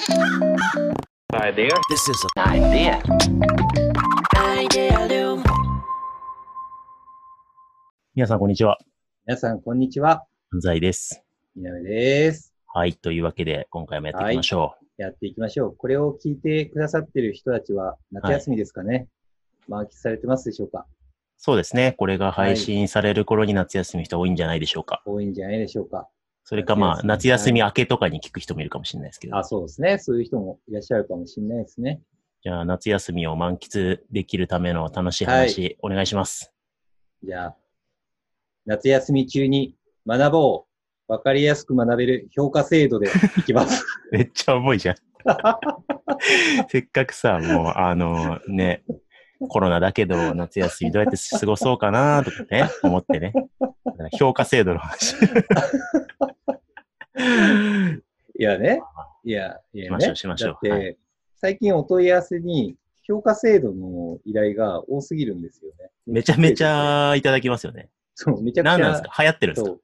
Idea. This is an idea. Idealum. 皆さん、こんにちは。皆さん、こんにちは。安西です。南です。はい。というわけで、今回もやっていきましょやっていきましょう。これを聞いてくださってる人たちは、夏休みですかね、満喫されてますでしょうか？う。そうですね。これが配信される頃に夏休みの人多いんじゃないでしょうか。多いんじゃないでしょうかそれかまあ、夏夏休み明けとかに聞く人もいるかもしれないですけど。あ、そうですね。そういう人もいらっしゃるかもしれないですね。じゃあ、夏休みを満喫できるための楽しい話、お願いします。じゃあ、夏休み中に学ぼう。わかりやすく学べる評価制度でいきます。めっちゃ重いじゃん。せっかくさ、もう、あのね、コロナだけど、夏休みどうやって過ごそうかなとかね、思ってね。評価制度の話。いやね。いや、いやね。しましょうしましょうだって、は最近お問い合わせに評価制度の依頼が多すぎるんですよね。めちゃめちゃいただきますよね。そう、めちゃくちゃ。何なんですか？流行ってるんですか？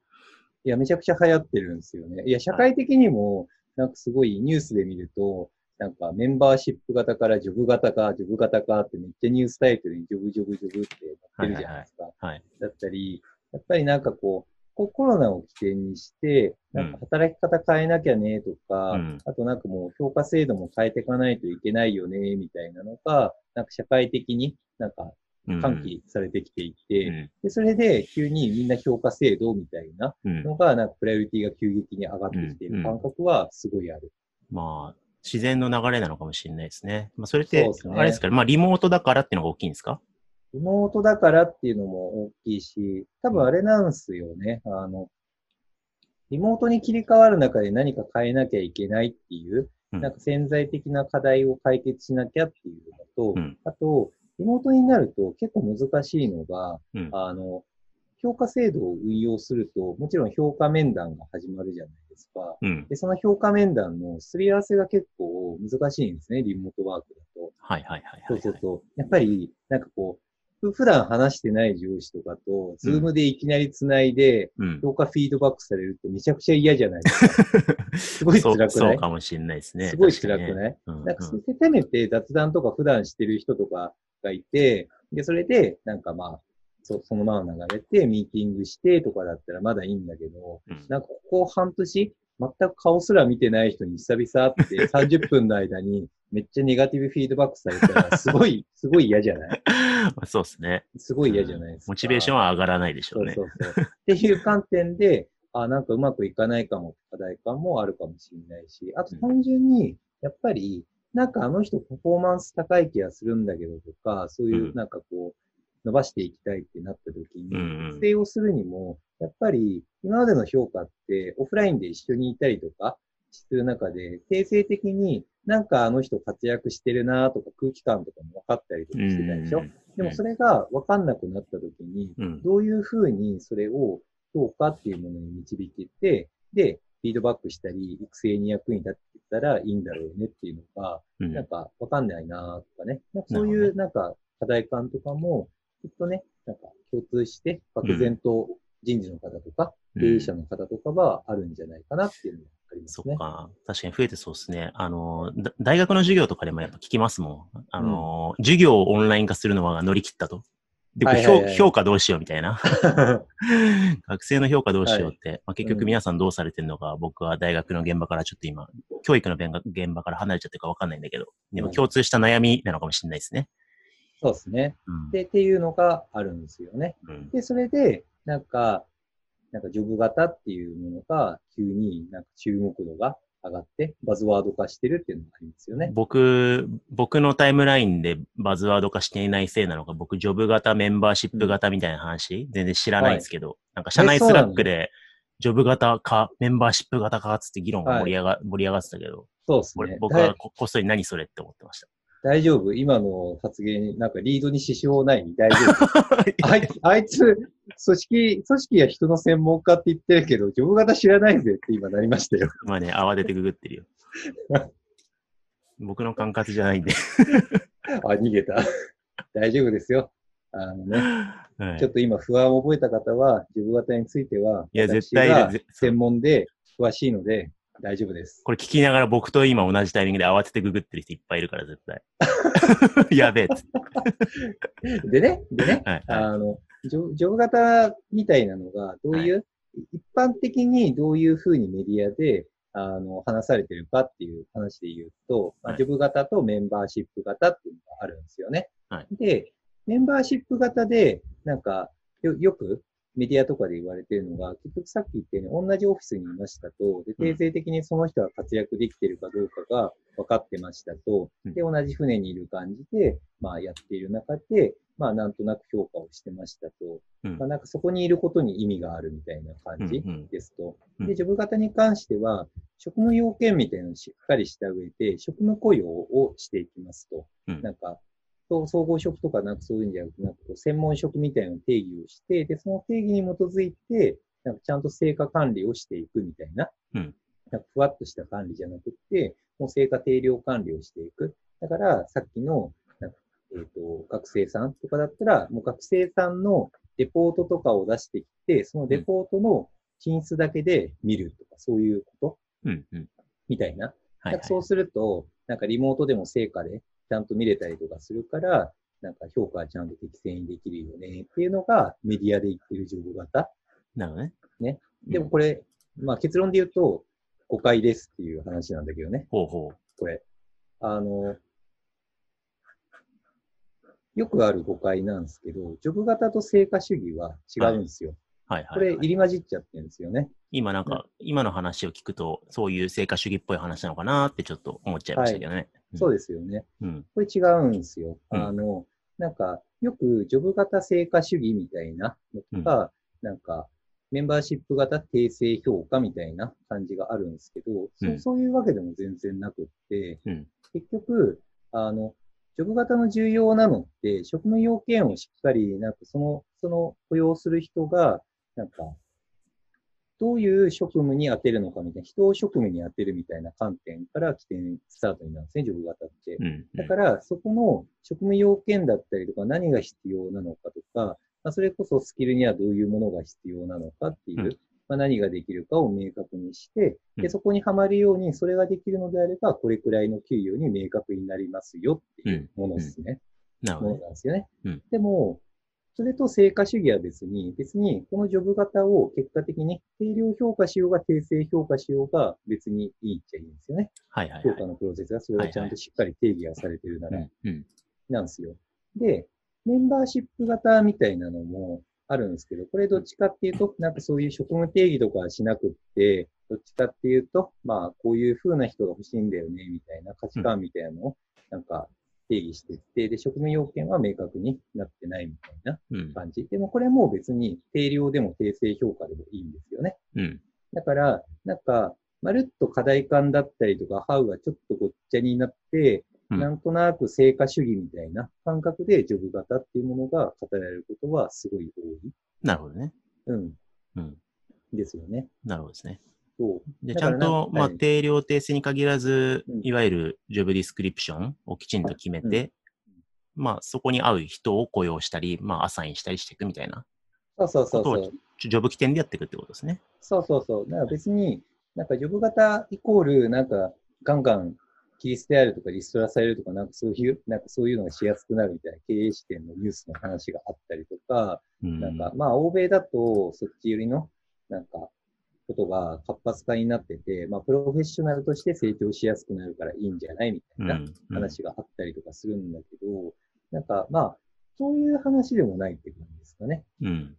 いや、めちゃくちゃ流行ってるんですよね。いや、社会的にも、なんかすごいニュースで見ると、なんかメンバーシップ型からジョブ型か、ジョブ型かってめっちゃニュースタイトルにジョブジョブジョブってなってるじゃないですか。はい。だったり、やっぱりなんかこう、コロナを起点にして、なんか働き方変えなきゃねとか、うんあとなんかもう評価制度も変えていかないといけないよね、みたいなのが、なんか社会的になんかうん喚起されてきていて、うんで、それで急にみんな評価制度みたいなうんのが、なんかプライオリティが急激に上がってきている感覚はすごいある。まあ、自然の流れなのかもしれないですね。まあ、それって、あれですか？まあ、リモートだからっていうのが大きいんですか？リモートだからっていうのも大きいし、多分あれなんですよね。あの、リモートに切り替わる中で何か変えなきゃいけないっていう、うんなんか潜在的な課題を解決しなきゃっていうのと、うんあと、リモートになると結構難しいのが、うん。あの、評価制度を運用すると、もちろん評価面談が始まるじゃないですか。うん。で、その評価面談のすり合わせが結構難しいんですね、リモートワークだと。はいはいはいはい。そうそうそう。やっぱり、なんかこう、ふ普段話してない上司とかと、ズームでいきなり繋いで、うん。評価フィードバックされるってめちゃくちゃ嫌じゃないですか。すごい辛くない？そうかもしれないですね。すごい辛く確かにねないうんなんか、せめて雑談とか普段してる人とかがいて、で、それで、なんかまあ、そそのまま流れて、ミーティングしてとかだったらまだいいんだけど、うんなんかここ半年、全く顔すら見てない人に久々会って 30分の間にめっちゃネガティブフィードバックされたら、すごい、すごい嫌じゃない？まあそうですね。すごい嫌じゃないですか。モチベーションは上がらないでしょそううね。そうそう。っていう観点で、あなんかうまくいかないかも課題感もあるかもしれないし、あと単純に、やっぱり、なんかあの人パフォーマンス高い気がするんだけどとか、そういううんなんかこう、伸ばしていきたいってなった時に、育成をするにも、やっぱり今までの評価ってオフラインで一緒にいたりとかする中で、定性的になんかあの人活躍してるなとか空気感とかも分かったりとかしてたでしょ、でもそれが分かんなくなった時に、うん。どういうふうにそれを評価っていうものに導けて、で、フィードバックしたり、育成に役に立ってたらいいんだろうねっていうのが、うん。なんかわかんないなとかね。なんかそういうなんか課題感とかも、きっとね、なんか共通して、漠然と人事の方とか、うん経営者の方とかはあるんじゃないかなっていうのがありますね。そっか。確かに増えてそうですね。あの、だ大学の授業とかでもやっぱ聞きますもん。あの、授業をオンライン化するのは乗り切ったと。で、これはいはいはい評評価どうしようみたいな。学生の評価どうしようって、まあ、結局皆さんどうされてるのか、僕は大学の現場からちょっと今、教育の現場から離れちゃってるかわかんないんだけど、でもうん共通した悩みなのかもしれないですね。そうですね。うん。で、っていうのがあるんですよね。うんで、それで、なんか、なんかジョブ型っていうものが急になんか注目度が上がって、バズワード化してるっていうのがありますよね。僕、僕のタイムラインでバズワード化していないせいなのか、僕、ジョブ型、メンバーシップ型みたいな話、全然知らないんですけど、なんか社内スラックで、ジョブ型か、メンバーシップ型かつって議論が盛り上が,、盛り上がってたけど、そうですね。俺僕だはここっそり何それって思ってました。大丈夫？今の発言に、なんかリードに支障ない？大丈夫？あいつ、あいつ、組織、組織や人の専門家って言ってるけど、ジョブ型知らないぜって今なりましたよ。まあね、慌ててググってるよ。僕の管轄じゃないんで。あ、逃げた。大丈夫ですよ。あのね、はいちょっと今不安を覚えた方は、ジョブ型については、いや私絶対専門で詳しいので、大丈夫です。これ聞きながら僕と今同じタイミングで慌ててググってる人いっぱいいるから絶対。やべえっつって。でね、でね、はいはいあの、ブ型みたいなのが、どういう、一般的にどういうふうにメディアで、あの、話されてるかっていう話で言うと、まあはいジョブ型とメンバーシップ型っていうのがあるんですよね。はいで、メンバーシップ型で、なんか、よ、よくメディアとかで言われてるのが、結局さっき言ったように同じオフィスにいましたと、で、定性的にその人が活躍できてるかどうかが分かってましたと、うん。で、同じ船にいる感じで、まあやっている中で、まあなんとなく評価をしてましたと、うん。まあなんかそこにいることに意味があるみたいな感じですと。うん。で、ジョブ型に関しては、職務要件みたいなのをしっかりした上で、職務雇用をしていきますと。うん。なんか、そう総合職とかなんかそういうんじゃなくて、専門職みたいな定義をして、で、その定義に基づいて、なんかちゃんと成果管理をしていくみたいな。うんなんかふわっとした管理じゃなくて、もう成果定量管理をしていく。だから、さっきの、なんかえっ、と、学生さんとかだったら、もう学生さんのレポートとかを出してきて、そのレポートの品質だけで見るとか、そういうことうんうん。みたいな。はい、なんかそうすると、なんかリモートでも成果でちゃんと見れたりとかするから、なんか評価はちゃんと適正にできるよねっていうのがメディアで言ってるジョブ型。なるほどね。ね。でもこれ、まあ結論で言うと誤解ですっていう話なんだけどね。ほうほう。これ。あの、よくある誤解なんですけど、ジョブ型と成果主義は違うんですよ。はいはい、これ入り混じっちゃってるんですよね。今なんか、今の話を聞くと、そういう成果主義っぽい話なのかなってちょっと思っちゃいましたけどね。そうですよね。うん。これ違うんですよ。うんあの、なんか、よくジョブ型成果主義みたいなのとか、なんか、メンバーシップ型訂正評価みたいな感じがあるんですけど、そうんそういうわけでも全然なくって、うん結局、あの、ジョブ型の重要なのって、職務要件をしっかり、なんかその、その雇用する人が、なんか、どういう職務に当てるのかみたいな、人を職務に当てるみたいな観点から起点、スタートになるんですね、ジョブ型って。うん。だから、そこの職務要件だったりとか、何が必要なのかとか、まあ、それこそスキルにはどういうものが必要なのかっていう、うんまあ、何ができるかを明確にして、で、うんそこにはまるように、それができるのであれば、これくらいの給与に明確になりますよっていうものですね。なるほどね。なんですよね。うんでも、それと成果主義は別に、別にこのジョブ型を結果的に定量評価しようが定性評価しようが別にいいっちゃいいんですよね。はいはいはい。評価のプロセスがそれがちゃんとしっかり定義がされてるなら。なんですよ。で、メンバーシップ型みたいなのもあるんですけど、これどっちかっていうと、なんかそういう職務定義とかはしなくって、どっちかっていうと、まあ、こういう風な人が欲しいんだよね、みたいな価値観みたいなのを、なんか定義してって、で、職務要件は明確になってないみたいなうん。感じ。でもこれも別に定量でも定性評価でもいいんですよね。うん。だから、なんか、まるっと課題感だったりとか、ハウがちょっとごっちゃになって、うんなんとなく成果主義みたいな感覚でジョブ型っていうものが語られることはすごい多い。なるほどね。うん。うん。ですよね。なるほどですね。で、ちゃんと、まあ、定量定性に限らずうん、いわゆるジョブディスクリプションをきちんと決めて、まあ、そこに合う人を雇用したり、まあ、アサインしたりしていくみたいなそうそうそうそう。ジョブ起点でやっていくってことですね。そうそうそう。だから別に、なんかジョブ型イコール、なんかガンガン切り捨てあるとかリストラされるとか、なんかそういう、なんかそういうのがしやすくなるみたいな経営視点のニュースの話があったりとか、うん。なんか、まあ、欧米だと、そっち寄りの、なんか、ことが活発化になってて、まあ、プロフェッショナルとして成長しやすくなるからいいんじゃないみたいなうん。うん話があったりとかするんだけど、なんか、まあ、そういう話でもないって感じですかね。うん。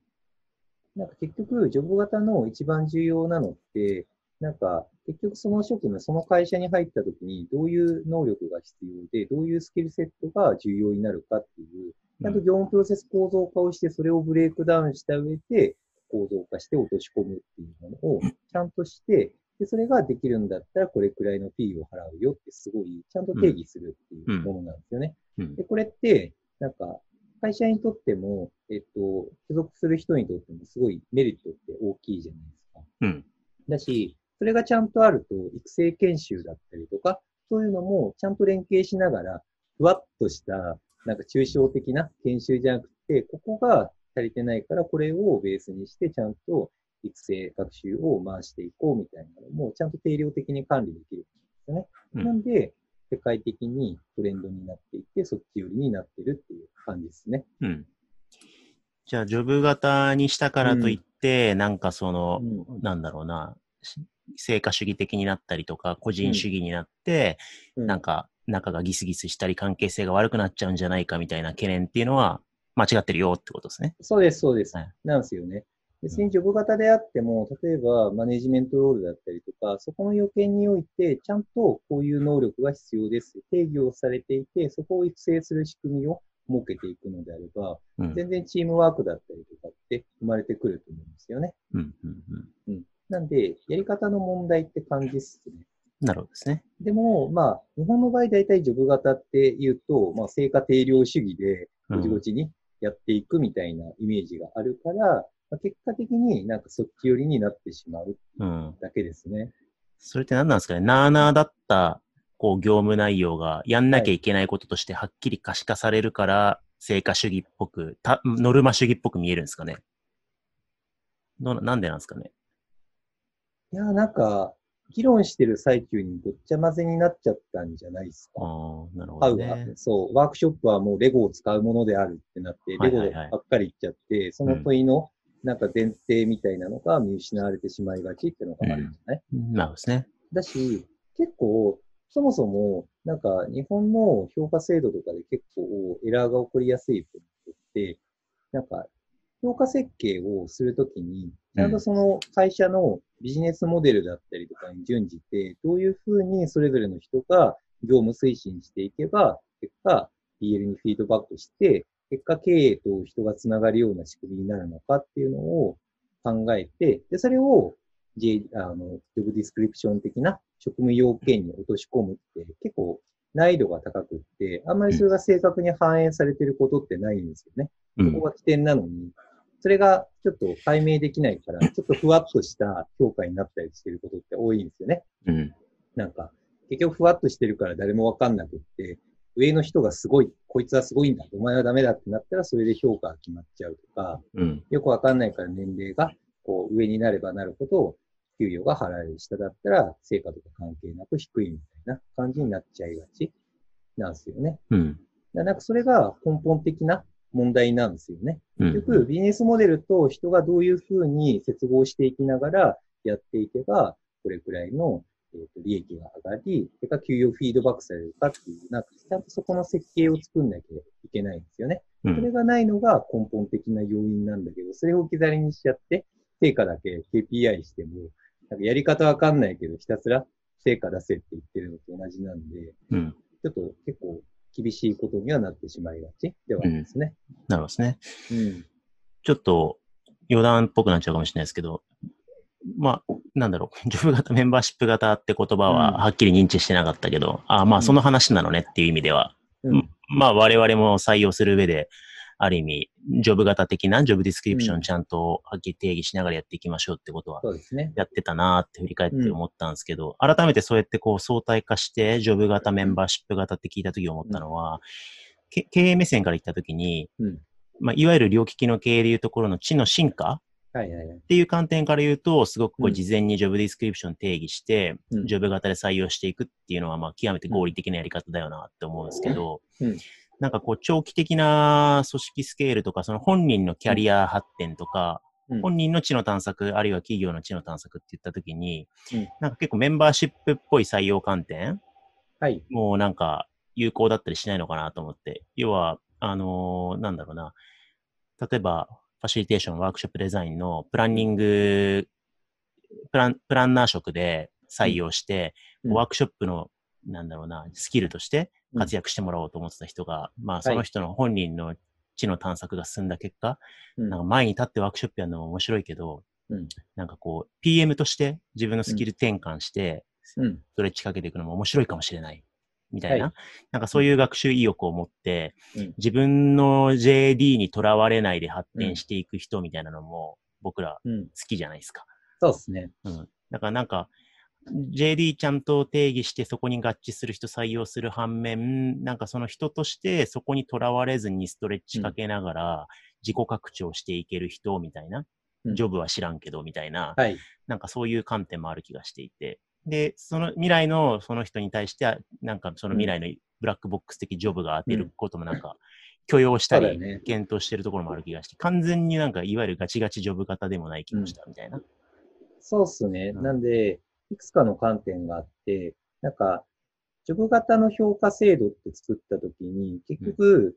なんか結局、ジョブ型の一番重要なのって、なんか、結局その職務、その会社に入った時に、どういう能力が必要で、どういうスキルセットが重要になるかっていう、ちゃんと業務プロセス構造化をして、それをブレイクダウンした上で、構造化して落とし込むっていうものをちゃんとして、で、それができるんだったら、これくらいのフィーを払うよってすごい、ちゃんと定義するっていうものなんですよね。うんで、これって、なんか、会社にとっても、えっと、所属する人にとってもすごいメリットって大きいじゃないですか。うん。だし、それがちゃんとあると、育成研修だったりとか、そういうのもちゃんと連携しながら、ふわっとした、なんか抽象的な研修じゃなくて、ここが足りてないから、これをベースにして、ちゃんと育成、学習を回していこうみたいなのも、ちゃんと定量的に管理できるんですよね。うんなんで、世界的にトレンドになっていて、そっち寄りになってるっていう感じですね。うん。じゃあ、ジョブ型にしたからといって、なんかその、うんなんだろうな、し成果主義的になったりとか、個人主義になって、うなんか仲がギスギスしたり、関係性が悪くなっちゃうんじゃないかみたいな懸念っていうのは、間違ってるよってことですね。そうです、そうです。はいなんですよね。別にジョブ型であっても、例えばマネジメントロールだったりとか、そこの予見において、ちゃんとこういう能力が必要です。定義をされていて、そこを育成する仕組みを設けていくのであれば、うん。全然チームワークだったりとかって生まれてくると思うんですよね。うん、うん、うん。なんで、やり方の問題って感じっすね。なるほどですね。でも、まあ、日本の場合大体ジョブ型って言うと、まあ、成果定量主義で、うんごちごちにやっていくみたいなイメージがあるから、まあ、結果的になんかそっち寄りになってしまううん。だけですね。それって何なんですかね？なあなあだった、こう、業務内容がやんなきゃいけないこととしてはっきり可視化されるから、成果主義っぽく、たノルマ主義っぽく見えるんですかね？どなんでなんですかね？いや、なんか、議論してる最中にごっちゃ混ぜになっちゃったんじゃないですか。ああ、なるほどね。そう、ワークショップはもうレゴを使うものであるってなって、レゴはいはいはいばっかり言っちゃって、その問いのなんか前提みたいなのが見失われてしまいがちっていうのがあるんじゃない、なるほどですね。だし、結構、そもそも、なんか日本の評価制度とかで結構エラーが起こりやすいポイントって、なんか評価設計をするときに、ちゃんとその会社のビジネスモデルだったりとかに準じて、どういうふうにそれぞれの人が業務推進していけば、結果 PL にフィードバックして、結果経営と人がつながるような仕組みになるのかっていうのを考えて、で、それを J、あの、ジョブディスクリプション的な職務要件に落とし込むって結構難易度が高くって、あんまりそれが正確に反映されてることってないんですよね。うん。そこが起点なのに、それがちょっと解明できないから、ちょっとふわっとした評価になったりしてることって多いんですよね。うん。なんか、結局ふわっとしてるから誰もわかんなくって、上の人がすごい、こいつはすごいんだ、お前はダメだってなったら、それで評価が決まっちゃうとか、うん。よくわかんないから年齢がこう上になればなるほど、給与が払える下だったら、成果とか関係なく低いみたいな感じになっちゃいがちなんですよね。うん。なんかそれが根本的な問題なんですよね。うん結局、ビジネスモデルと人がどういうふうに接合していきながらやっていけば、これくらいの、えーと利益が上がり、それから給与フィードバックされるかっていう、なんかちゃんとそこの設計を作んなきゃいけないんですよね。それうん。がないのが根本的な要因なんだけど、それを置き去りにしちゃって、成果だけ KPI しても、なんかやり方わかんないけど、ひたすら成果出せって言ってるのと同じなんで、うん。ちょっと結構厳しいことにはなってしまいがちではありますね。なるほどですね。うん。ちょっと余談っぽくなっちゃうかもしれないですけど、まあ、なんだろう、ジョブ型、メンバーシップ型って言葉うんははっきり認知してなかったけど、あまあうんその話なのねっていう意味では、うん。まあ我々も採用する上で、ある意味、ジョブ型的なジョブディスクリプションうんちゃんと定義しながらやっていきましょうってことは。やってたなーって振り返って思ったんですけど、改めてそうやってこう相対化して、ジョブ型、メンバーシップ型って聞いたとき思ったのは、け経営目線から言ったときに、うん。まあ、いわゆる両利きの経営でいうところの知の深化。っていう観点から言うと、すごくこううん事前にジョブディスクリプション定義して、うんジョブ型で採用していくっていうのは、まあ、極めて合理的なやり方だよなって思うんですけど、うんなんかこう、長期的な組織スケールとか、その本人のキャリア発展とか、うん本人の知の探索、あるいは企業の知の探索って言ったときに、うんなんか結構メンバーシップっぽい採用観点はい。もうなんか有効だったりしないのかなと思って。要は、あのーなんだろうな。例えば、ファシリテーション、ワークショップデザインのプランニング、プラン、プランナー職で採用して、うんワークショップの、なんだろうな、スキルとして活躍してもらおうと思ってた人が、まあその人の本人の知の探索が進んだ結果、うんなんか前に立ってワークショップやるのも面白いけど、うんなんかこう、PM として自分のスキル転換して、うん。ストレッチかけていくのも面白いかもしれない。みたいな。はいなんかそういう学習意欲を持って、うん自分の JD にとらわれないで発展していく人みたいなのも僕らうん。好きじゃないですか。そうですね。うん。だからなんか、JD ちゃんと定義してそこに合致する人採用する反面、なんかその人としてそこにとらわれずにストレッチかけながら自己拡張していける人みたいな。うんジョブは知らんけど、みたいな、はい。なんかそういう観点もある気がしていて、で、その未来のその人に対しては、なんかその未来のブラックボックス的ジョブが当てることもなんか許容したり。検討してるところもある気がして、完全になんかいわゆるガチガチジョブ型でもない気もしたみたいな。そうっすね。うんなんで、いくつかの観点があって、なんか、ジョブ型の評価制度って作ったときに、結局、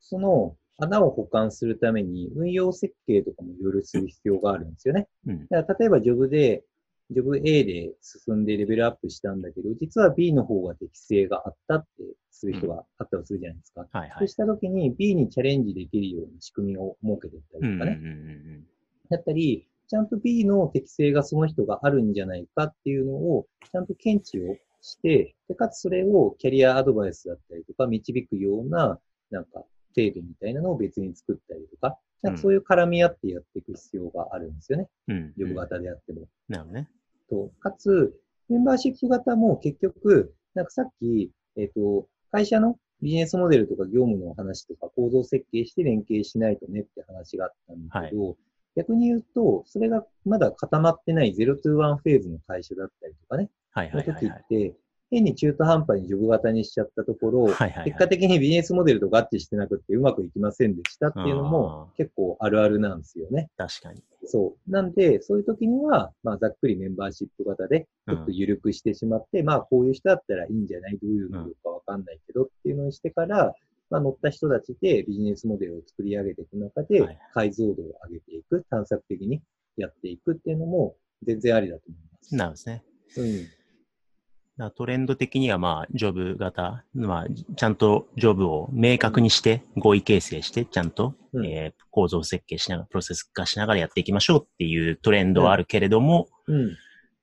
その穴を保管するために運用設計とかもいろいろする必要があるんですよね。うん。だから例えばジョブで、ジョブ A で進んでレベルアップしたんだけど、実は B の方が適性があったってする人があったりするじゃないですか。はいはい。そうしたときに B にチャレンジできるような仕組みを設けていったうんうんうんりとかね。うんだったり、ちゃんと B の適性がその人があるんじゃないかっていうのを、ちゃんと検知をして、で、かつそれをキャリアアドバイスだったりとか、導くような、なんか、制度みたいなのを別に作ったりとか、なんかそういう絡み合ってやっていく必要があるんですよね。うん。うん。ジョブ型であっても。なるほどね。と、かつ、メンバーシップ型も結局、なんかさっき、えっ、と、会社のビジネスモデルとか業務の話とか構造設計して連携しないとねって話があったんだけど、逆に言うと、それがまだ固まってない0 to 1フェーズの会社だったりとかね、はいのはいはいはい。時って、変に中途半端にジョブ型にしちゃったところ、はいはいはい結果的にビジネスモデルと合致してなくってうまくいきませんでしたっていうのも結構あるあるなんですよね。確かに。そう。なんで、そういう時には、まあ、ざっくりメンバーシップ型で、ちょっと緩くしてしまって、まあ、こういう人だったらいいんじゃない？どういうのかわかんないけどっていうのにしてから、まあ、乗った人たちでビジネスモデルを作り上げていく中ではい、解像度を上げていく、探索的にやっていくっていうのも、全然ありだと思います。なるほどですね。うん。トレンド的にはまあ、ジョブ型、まあ、ちゃんとジョブを明確にして、合意形成して、ちゃんと、うんえー構造設計しながら、プロセス化しながらやっていきましょうっていうトレンドはあるけれども、うん。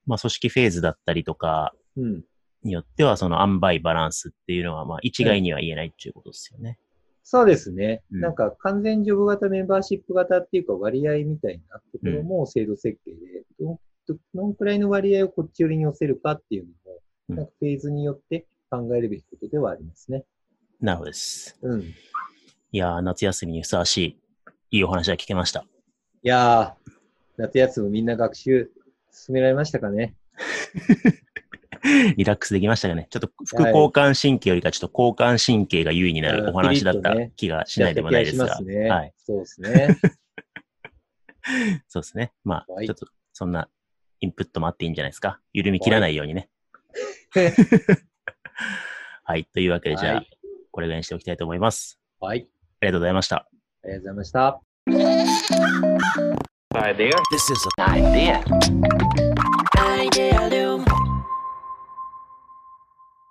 まあ、組織フェーズだったりとかうん。によっては、その塩梅バランスっていうのは、まあ、一概には言えないっていうことですよね。そうですね。うんなんか完全ジョブ型、メンバーシップ型っていうか割合みたいなところも制度設計で、どのくらいの割合をこっち寄りに寄せるかっていうのも、うんなんかフェーズによって考えるべきことではありますね。なるほどです。うん。いやー、夏休みにふさわしい、いいお話が聞けました。いやー、夏休みみんな学習進められましたかね？リラックスできましたかね。ちょっと副交感神経よりかちょっと交感神経が優位になるお話だった気がしないでもないですが。はい。そうですね。そうですね。まあ、はいちょっとそんなインプットもあっていいんじゃないですか。緩み切らないようにね。はい。というわけで、じゃあ、はいこれぐらいにしておきたいと思います。はい。ありがとうございました。ありがとうございました。idea. This is an idea. idea